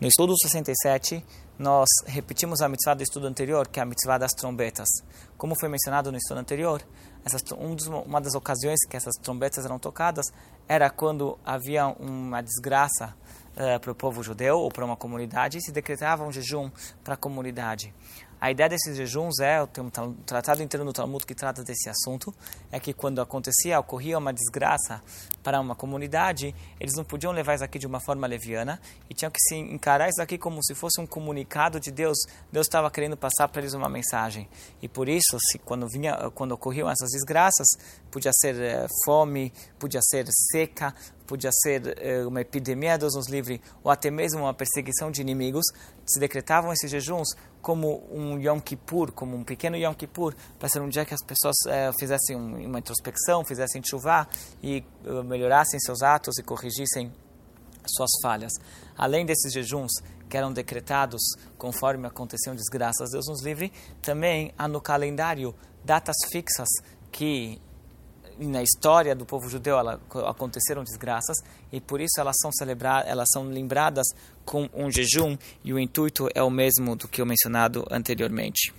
No estudo 67, nós repetimos a mitzvah do estudo anterior, que é a mitzvah das trombetas. Como foi mencionado no estudo anterior, essas, um dos, uma das ocasiões que essas trombetas eram tocadas era quando havia uma desgraça uh, para o povo judeu ou para uma comunidade e se decretava um jejum para a comunidade. A ideia desses jejuns é, tem um tratado inteiro no Talmud que trata desse assunto, é que quando acontecia, ocorria uma desgraça para uma comunidade, eles não podiam levar isso aqui de uma forma leviana e tinham que se encarar isso aqui como se fosse um comunicado de Deus. Deus estava querendo passar para eles uma mensagem. E por isso, se quando vinha, quando ocorriam essas desgraças, podia ser eh, fome, podia ser seca, podia ser eh, uma epidemia, Deus nos livre, ou até mesmo uma perseguição de inimigos, se decretavam esses jejuns como um Yom Kippur, como um pequeno Yom Kippur, para ser um dia que as pessoas eh, fizessem uma introspecção, fizessem chuva e eh, melhorassem seus atos e corrigissem suas falhas. Além desses jejuns que eram decretados conforme aconteciam desgraças, Deus nos livre, também há no calendário datas fixas que na história do povo judeu ela, aconteceram desgraças e por isso elas são celebradas, elas são lembradas com um jejum e o intuito é o mesmo do que eu mencionado anteriormente.